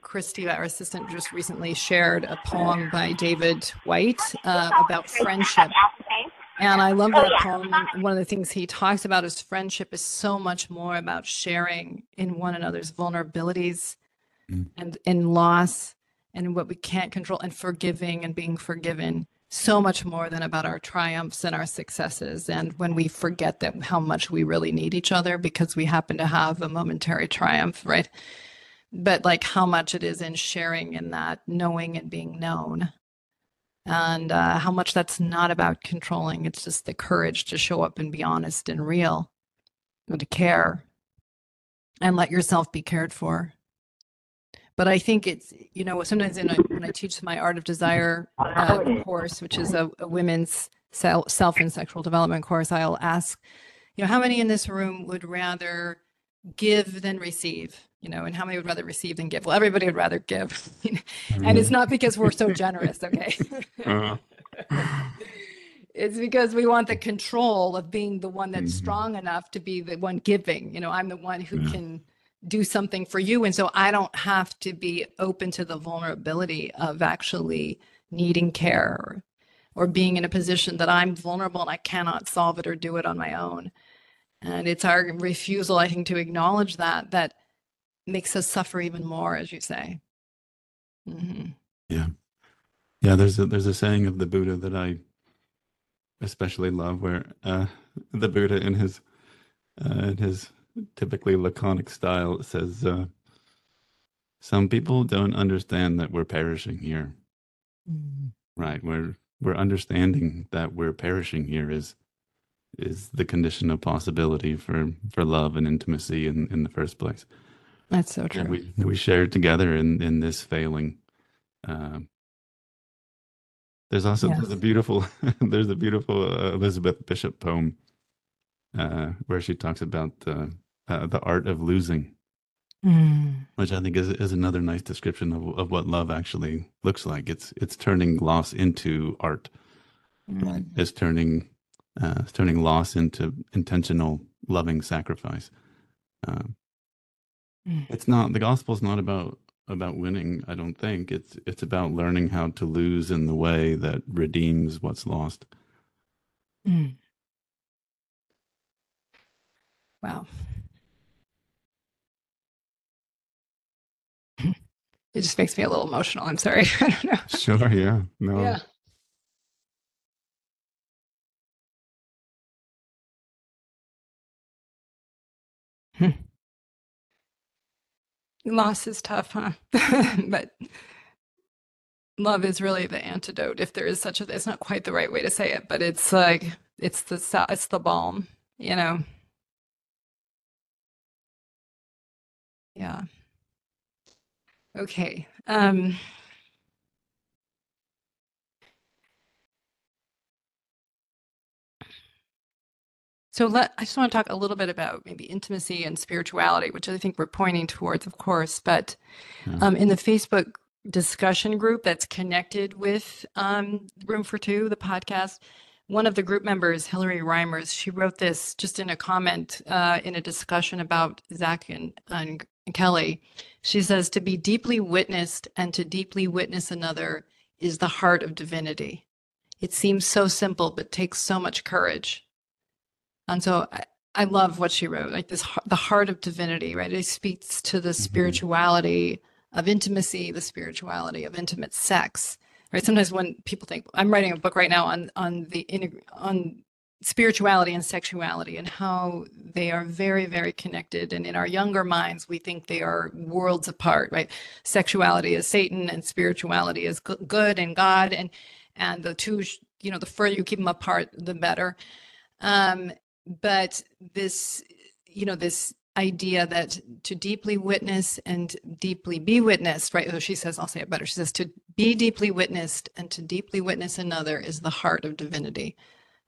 Christy, our assistant, just recently shared a poem by David Whyte uh, about friendship. And I love that poem. One of the things he talks about is friendship is so much more about sharing in one another's vulnerabilities Mm. and in loss and what we can't control and forgiving and being forgiven so much more than about our triumphs and our successes and when we forget that how much we really need each other because we happen to have a momentary triumph right but like how much it is in sharing in that knowing and being known and uh, how much that's not about controlling. It's just the courage to show up and be honest and real, and to care, and let yourself be cared for. But I think it's you know sometimes a, when I teach my Art of Desire uh, course, which is a, a women's self and sexual development course, I'll ask, you know, how many in this room would rather give than receive? You know, and how many would rather receive than give? Well, everybody would rather give, and it's not because we're so generous, okay? Uh, It's because we want the control of being the one that's Mhm. strong enough to be the one giving. You know, I'm the one who Yeah. can do something for you. And so I don't have to be open to the vulnerability of actually needing care or, or being in a position that I'm vulnerable and I cannot solve it or do it on my own. And it's our refusal, I think, to acknowledge that that makes us suffer even more, as you say. hmm yeah, yeah. there's a there's a saying of the Buddha that I especially love, where uh, the Buddha in his uh, in his typically laconic style says, uh, "Some people don't understand that we're perishing here." Right, we're we're understanding that we're perishing here is is the condition of possibility for for love and intimacy in in the first place. That's so true. And we we shared together in in this failing. Um, there's also Yes. there's a beautiful there's a beautiful uh, Elizabeth Bishop poem uh, where she talks about uh, uh, the art of losing, Mm. which I think is is another nice description of of what love actually looks like. It's it's turning loss into art. Mm. It's turning uh, it's turning loss into intentional loving sacrifice. Um, Mm. it's not the gospel's not about about winning. I don't think it's it's about learning how to lose in the way that redeems what's lost. Mm. Wow. It just makes me a little emotional. I'm sorry. I don't know. Sure. Yeah. No. Yeah. Hmm. Loss is tough, huh? But love is really the antidote, if there is such a, it's not quite the right way to say it, but it's like, it's the, it's the balm, you know? Yeah. Okay. Um, So let, I just want to talk a little bit about maybe intimacy and spirituality, which I think we're pointing towards, of course. But um, in the Facebook discussion group that's connected with um, Room for Two, the podcast, one of the group members, Hillary Reimers, she wrote this just in a comment uh, in a discussion about Zack and, and Kelly. She says, To be deeply witnessed and to deeply witness another is the heart of divinity. It seems so simple, but takes so much courage. And so I, I love what she wrote, like this, the heart of divinity, right? It speaks to the spirituality of intimacy, the spirituality of intimate sex, right? Sometimes when people think, I'm writing a book right now on on the on spirituality and sexuality and how they are very very connected. And in our younger minds we think they are worlds apart right? Sexuality is satan and spirituality is good and god. And and the two you know the further you keep them apart the better. Um but this you know this idea that to deeply witness and deeply be witnessed right? So she says i'll say it better. She says to be deeply witnessed and to deeply witness another is the heart of divinity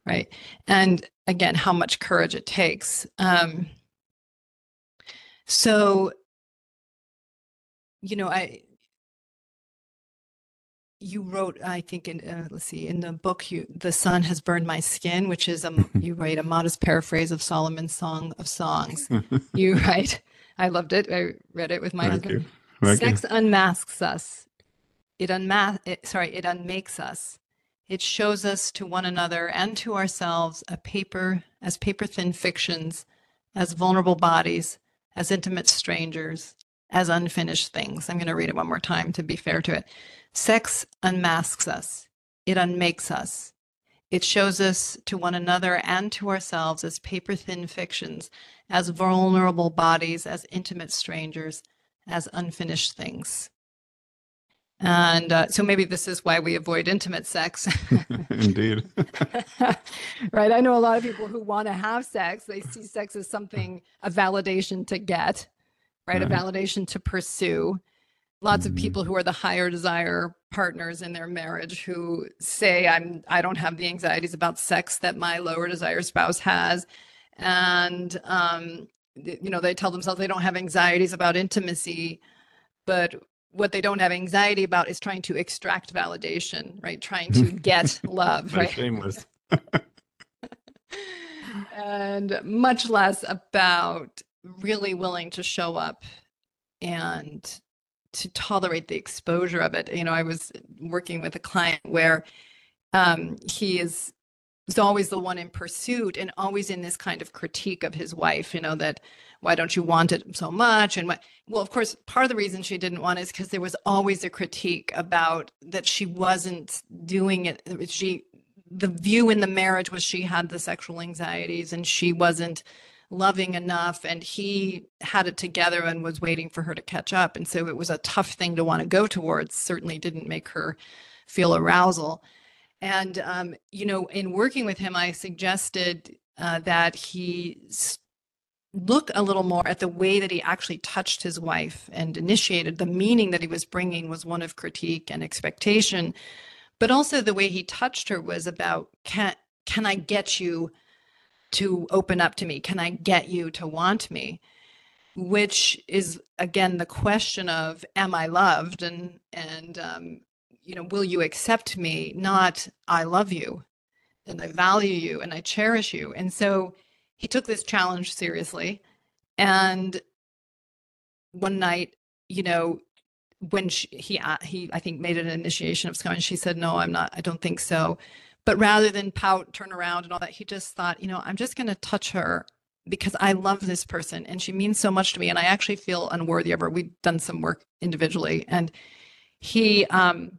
right? And again how much courage it takes. Um so you know i you wrote i think in uh, let's see in the book you the sun has burned my skin which is a you write a modest paraphrase of solomon's song of songs. You write i loved it. I read it with my Thank husband. you. Thank you. sex unmasks us. It unmas it, sorry it unmakes us. It shows us to one another and to ourselves a paper as paper thin fictions as vulnerable bodies as intimate strangers as unfinished things. I'm going to read it one more time to be fair to it. Sex unmasks us. It unmakes us. It shows us to one another and to ourselves as paper thin fictions as vulnerable bodies as intimate strangers as unfinished things. And uh, so maybe this is why we avoid intimate sex. Indeed. right. I know a lot of people who want to have sex, they see sex as something, a validation to get, right? A validation to pursue. Lots of Mhm. people who are the higher desire partners in their marriage who say, I'm, I don't have the anxieties about sex that my lower desire spouse has. And, um, you know, they tell themselves they don't have anxieties about intimacy, but what they don't have anxiety about is trying to extract validation, right? Trying to get love, right? shameless. and much less about really willing to show up and to tolerate the exposure of it. You know, I was working with a client where um, he is is always the one in pursuit and always in this kind of critique of his wife. You know that why don't you want it so much? And what? Well, of course, part of the reason she didn't want it is because there was always a critique about that she wasn't doing it. She the view in the marriage was she had the sexual anxieties and she wasn't loving enough and he had it together and was waiting for her to catch up. And so it was a tough thing to want to go towards certainly didn't make her feel arousal. And um, you know in working with him i suggested uh, that he look a little more at the way that he actually touched his wife and initiated. The meaning that he was bringing was one of critique and expectation but also the way he touched her was about can can i get you to open up to me? Can i get you to want me? Which is again the question of am i loved? And and um, you know will you accept me? Not i love you and i value you and i cherish you. And so he took this challenge seriously. And one night you know when she, he uh, he I think made an initiation of and she said no I'm not I don't think so but rather than pout turn around and all that he just thought you know I'm just going to touch her because I love this person and she means so much to me and I actually feel unworthy of her. We've done some work individually and he um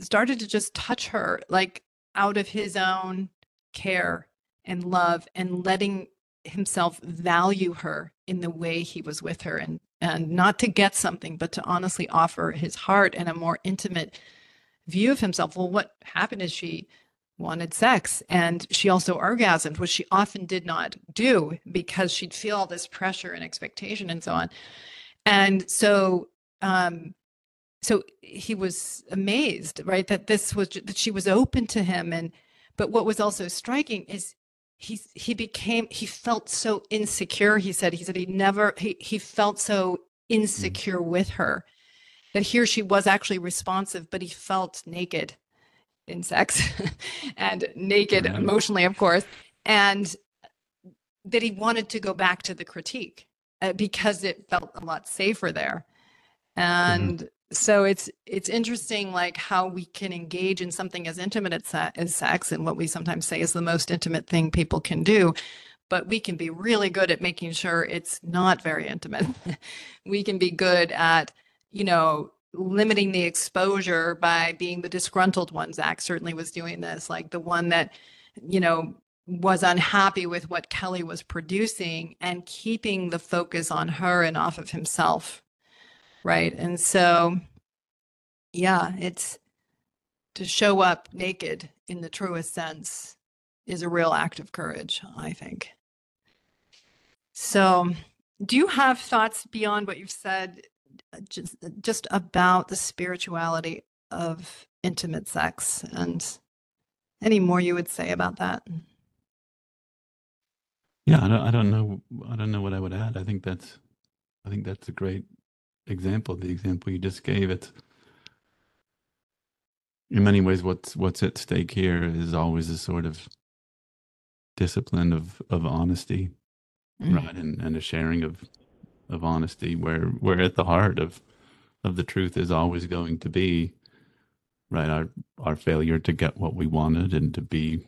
started to just touch her like out of his own care and love and letting himself value her in the way he was with her and and not to get something but to honestly offer his heart and a more intimate view of himself. Well what happened is she wanted sex and she also orgasmed which she often did not do because she'd feel all this pressure and expectation and so on. And so um so he was amazed right that this was that she was open to him. And but what was also striking is he he became he felt so insecure he said. He said he never he he felt so insecure mm. with her that here she was actually responsive but he felt naked in sex and naked mm-hmm. emotionally of course and that he wanted to go back to the critique uh, because it felt a lot safer there mm-hmm. and mm-hmm so it's it's interesting like how we can engage in something as intimate as, sex and what we sometimes say is the most intimate thing people can do but we can be really good at making sure it's not very intimate we can be good at you know limiting the exposure by being the disgruntled one zack certainly was doing this like the one that you know was unhappy with what kelly was producing and keeping the focus on her and off of himself right? And so yeah it's to show up naked in the truest sense is a real act of courage i think. So do you have thoughts beyond what you've said just just about the spirituality of intimate sex and any more you would say about that? Yeah I don't, I don't know i don't know what i would add. I think that's i think that's a great example, the example you just gave, it's in many ways what's what's at stake here is always a sort of discipline of of honesty, mm. right, and and a sharing of of honesty, where where at the heart of of the truth is always going to be right our our failure to get what we wanted and to be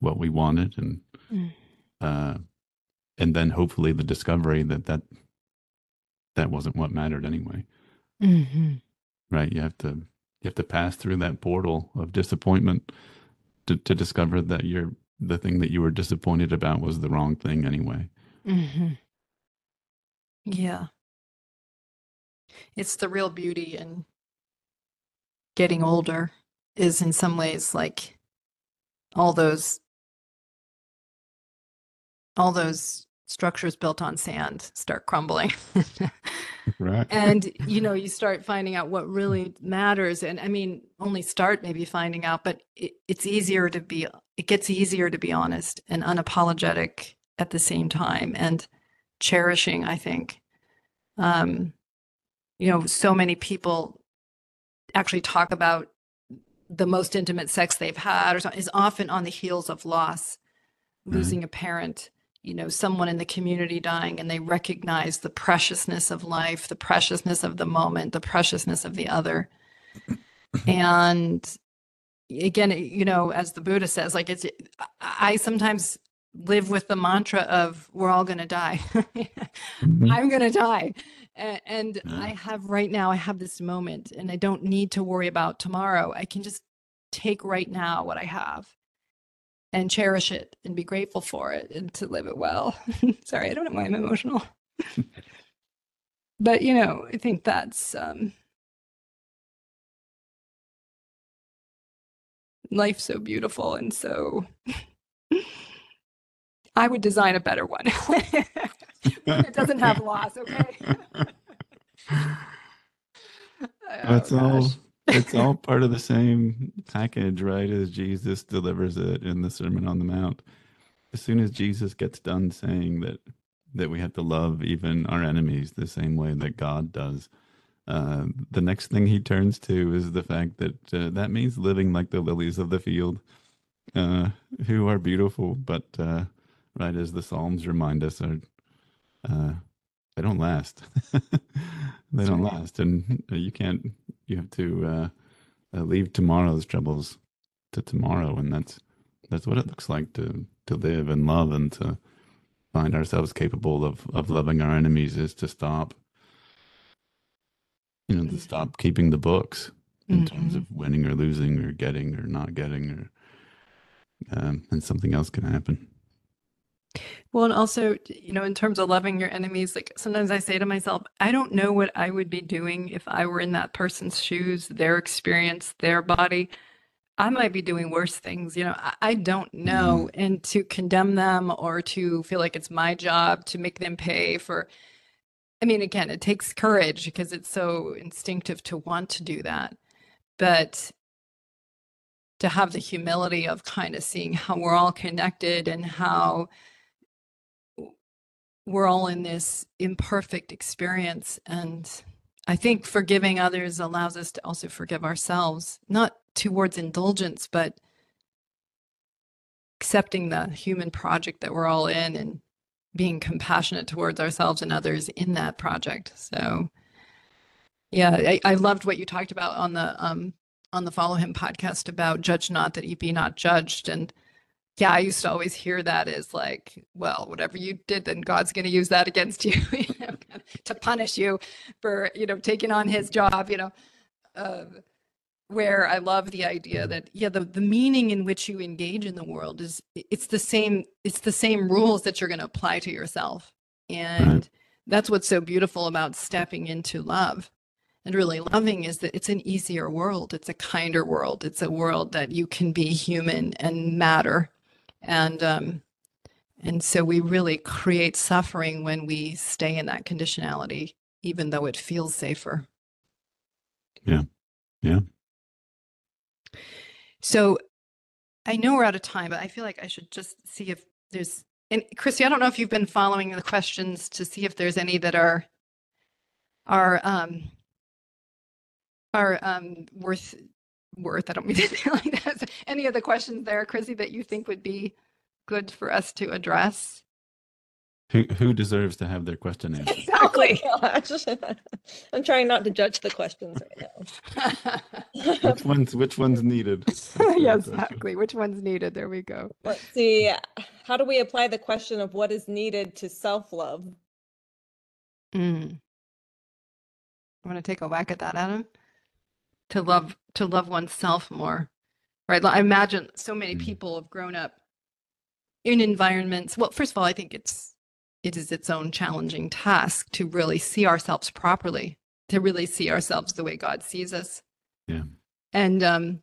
what we wanted and mm. uh and then hopefully the discovery that that that wasn't what mattered anyway. Mm-hmm. Right? You have to you have to pass through that portal of disappointment to to discover that you're the thing that you were disappointed about was the wrong thing anyway. Mm-hmm. Yeah. It's the real beauty in getting older is in some ways like all those all those structures built on sand start crumbling. right. And you know, you start finding out what really matters and I mean, only start maybe finding out, but it, it's easier to be it gets easier to be honest and unapologetic at the same time and cherishing, I think. Um you know, so many people actually talk about the most intimate sex they've had or something is often on the heels of loss, losing mm-hmm. a parent you know someone in the community dying and they recognize the preciousness of life the preciousness of the moment the preciousness of the other and again you know as the buddha says like it's i sometimes live with the mantra of we're all going to die mm-hmm. i'm going to die and, i have right now i have this moment and i don't need to worry about tomorrow i can just take right now what i have and cherish it and be grateful for it and to live it well. Sorry, I don't know why I'm emotional. but you know, I think that's um life's so beautiful and so I would design a better one. it doesn't have loss, okay? That's oh, all it's all part of the same package, right? As Jesus delivers it in the Sermon on the Mount. As soon as Jesus gets done saying that that we have to love even our enemies the same way that God does, uh, the next thing he turns to is the fact that uh, that means living like the lilies of the field, uh, who are beautiful, but uh, right as the Psalms remind us, are uh, they don't last. they don't last, and you can't you have to uh, uh, leave tomorrow's troubles to tomorrow, and that's that's what it looks like to to live and love and to find ourselves capable of of loving our enemies is to stop you know to mm-hmm. stop keeping the books in mm-hmm. terms of winning or losing or getting or not getting or um, and something else can happen well, and also, you know, in terms of loving your enemies, like sometimes I say to myself, I don't know what I would be doing if I were in that person's shoes, their experience, their body. I might be doing worse things, you know, I, I don't know. Mm-hmm. And to condemn them or to feel like it's my job to make them pay for, I mean, again, it takes courage because it's so instinctive to want to do that. But to have the humility of kind of seeing how we're all connected and how we're all in this imperfect experience and i think forgiving others allows us to also forgive ourselves not towards indulgence but accepting the human project that we're all in and being compassionate towards ourselves and others in that project. So yeah i, I loved what you talked about on the um on the follow him podcast about judge not that ye be not judged. And yeah, I used to always hear that as like, well, whatever you did, then God's going to use that against you, you know, to punish you for, you know, taking on his job, you know. Uh, where I love the idea that yeah, the, the meaning in which you engage in the world is it's the same, it's the same rules that you're going to apply to yourself. And right. that's what's so beautiful about stepping into love and really loving is that it's an easier world. It's a kinder world. It's a world that you can be human and matter and um, and so we really create suffering when we stay in that conditionality, even though it feels safer. Yeah, yeah. So I know we're out of time, but I feel like I should just see if there's and Christy, I don't know if you've been following the questions to see if there's any that are are um are um worth worth. I don't mean to say like that. Any of the questions there, Chrissy, that you think would be good for us to address? Who who deserves to have their question answered? Exactly. Oh I'm trying not to judge the questions right now. which ones which one's needed? yeah, exactly. Which one's needed? There we go. Let's see. How do we apply the question of what is needed to self-love? Mm. I want to take a whack at that, Adam to love to love oneself more right? I imagine so many mm. people have grown up in environments well first of all i think it's it is its own challenging task to really see ourselves properly to really see ourselves the way god sees us. Yeah. And um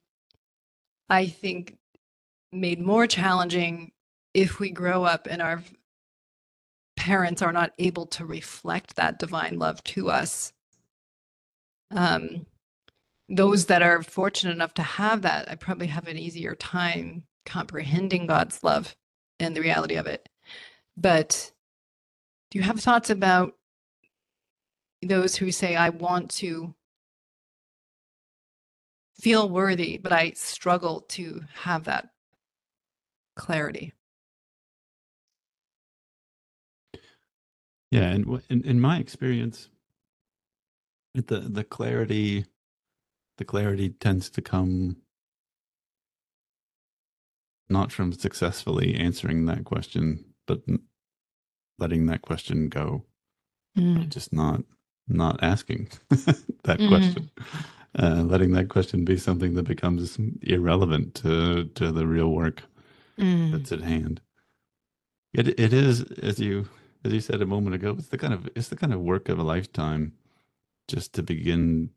i think made more challenging if we grow up and our parents are not able to reflect that divine love to us. Um those that mm-hmm. are fortunate enough to have that, I probably have an easier time comprehending God's love and the reality of it. But do you have thoughts about those who say, I want to feel worthy, but I struggle to have that clarity? Yeah, and in, in my experience, the the clarity the clarity tends to come not from successfully answering that question, but letting that question go, mm. just not not asking that mm. question, uh, letting that question be something that becomes irrelevant to to the real work mm. that's at hand. It it is as you as you said a moment ago. It's the kind of it's the kind of work of a lifetime, just to begin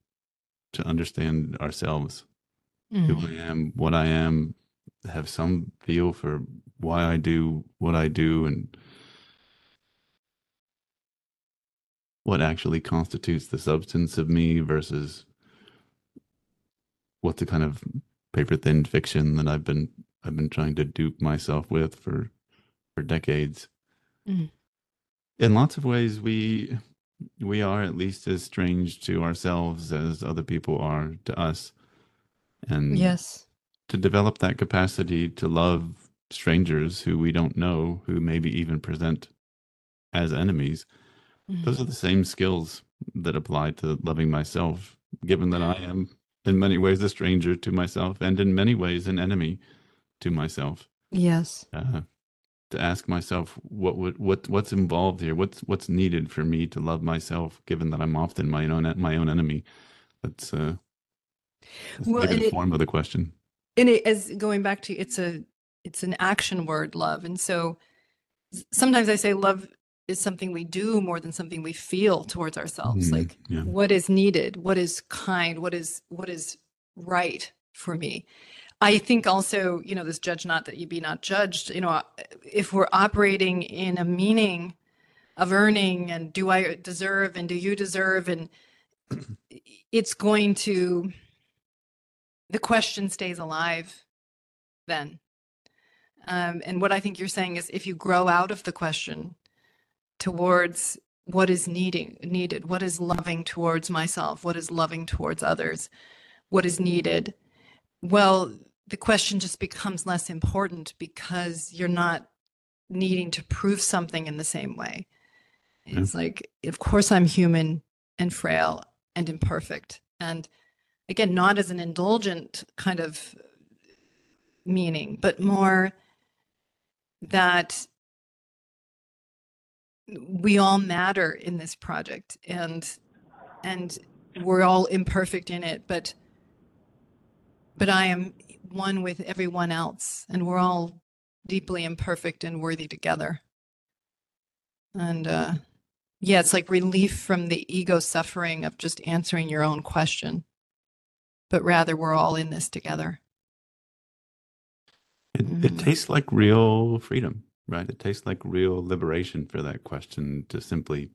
to understand ourselves, mm. who I am, what I am, have some feel for why I do what I do and what actually constitutes the substance of me versus what's the kind of paper thin fiction that I've been I've been trying to dupe myself with for for decades. Mm. In lots of ways we we are at least as strange to ourselves as other people are to us. And yes, to develop that capacity to love strangers who we don't know, who maybe even present as enemies, mm-hmm. those are the same skills that apply to loving myself, given that I am in many ways a stranger to myself and in many ways an enemy to myself. Yes. Uh, to ask myself what would what what's involved here? What's what's needed for me to love myself given that i'm often my own my own enemy? That's uh that's well, the form of the question. and it as going back to it's a it's an action word love. And so sometimes i say love is something we do more than something we feel towards ourselves. Mm, like yeah. what is needed? What is kind? What is what is right for me I think also, you know, this judge not that you be not judged, you know, if we're operating in a meaning of earning and do I deserve and do you deserve and it's going to the question stays alive then. Um, and what I think you're saying is if you grow out of the question towards what is needing needed, what is loving towards myself, what is loving towards others, what is needed, well, the question just becomes less important because you're not needing to prove something in the same way. Yeah. It's like, of course, I'm human and frail and imperfect. And again, not as an indulgent kind of meaning, but more that we all matter in this project and and we're all imperfect in it but but i am one with everyone else and we're all deeply imperfect and worthy together and uh yeah it's like relief from the ego suffering of just answering your own question but rather we're all in this together It, it Mhm. tastes like real freedom, right? It tastes like real liberation for that question to simply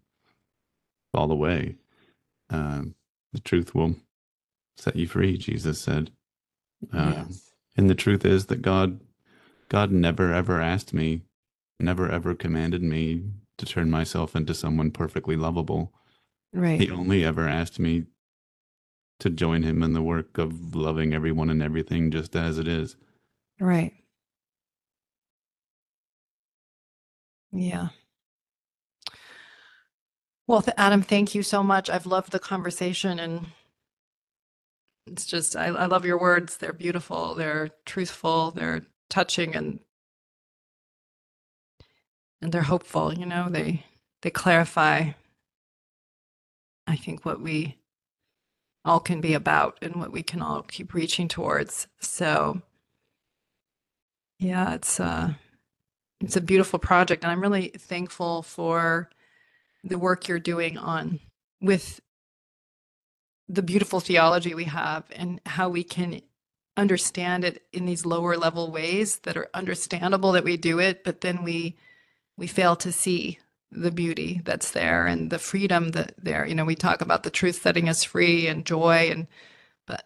fall away. Um, the truth will set you free, Jesus said. Uh, yes And the truth is that God, God never ever asked me, never ever commanded me to turn myself into someone perfectly lovable. right He only ever asked me to join Him in the work of loving everyone and everything just as it is. Right. Yeah. Well, Adam, thank you so much. I've loved the conversation and it's just, I, I love your words. They're beautiful, they're truthful, they're touching and and they're hopeful, you know, they they clarify I think what we all can be about and what we can all keep reaching towards. So yeah, it's uh it's a beautiful project and I'm really thankful for the work you're doing on with the beautiful theology we have and how we can understand it in these lower level ways that are understandable that we do it but then we we fail to see the beauty that's there and the freedom that there you know we talk about the truth setting us free and joy and but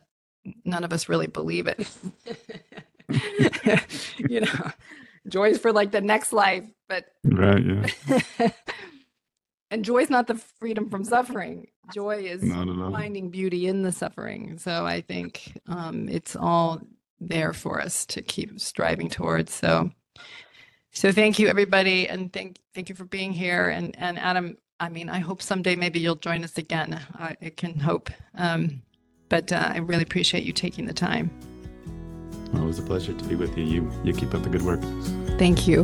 none of us really believe it you know joy is for like the next life but Right. Yeah. and joy is not the freedom from suffering. Joy is Not at all. finding beauty in the suffering. So i think um, it's all there for us to keep striving towards. So so thank you everybody and thank thank you for being here. And and adam i mean i hope someday maybe you'll join us again. I, I can hope. Um, but uh, i really appreciate you taking the time. Well, it was a pleasure to be with you. You you keep up the good work. thank you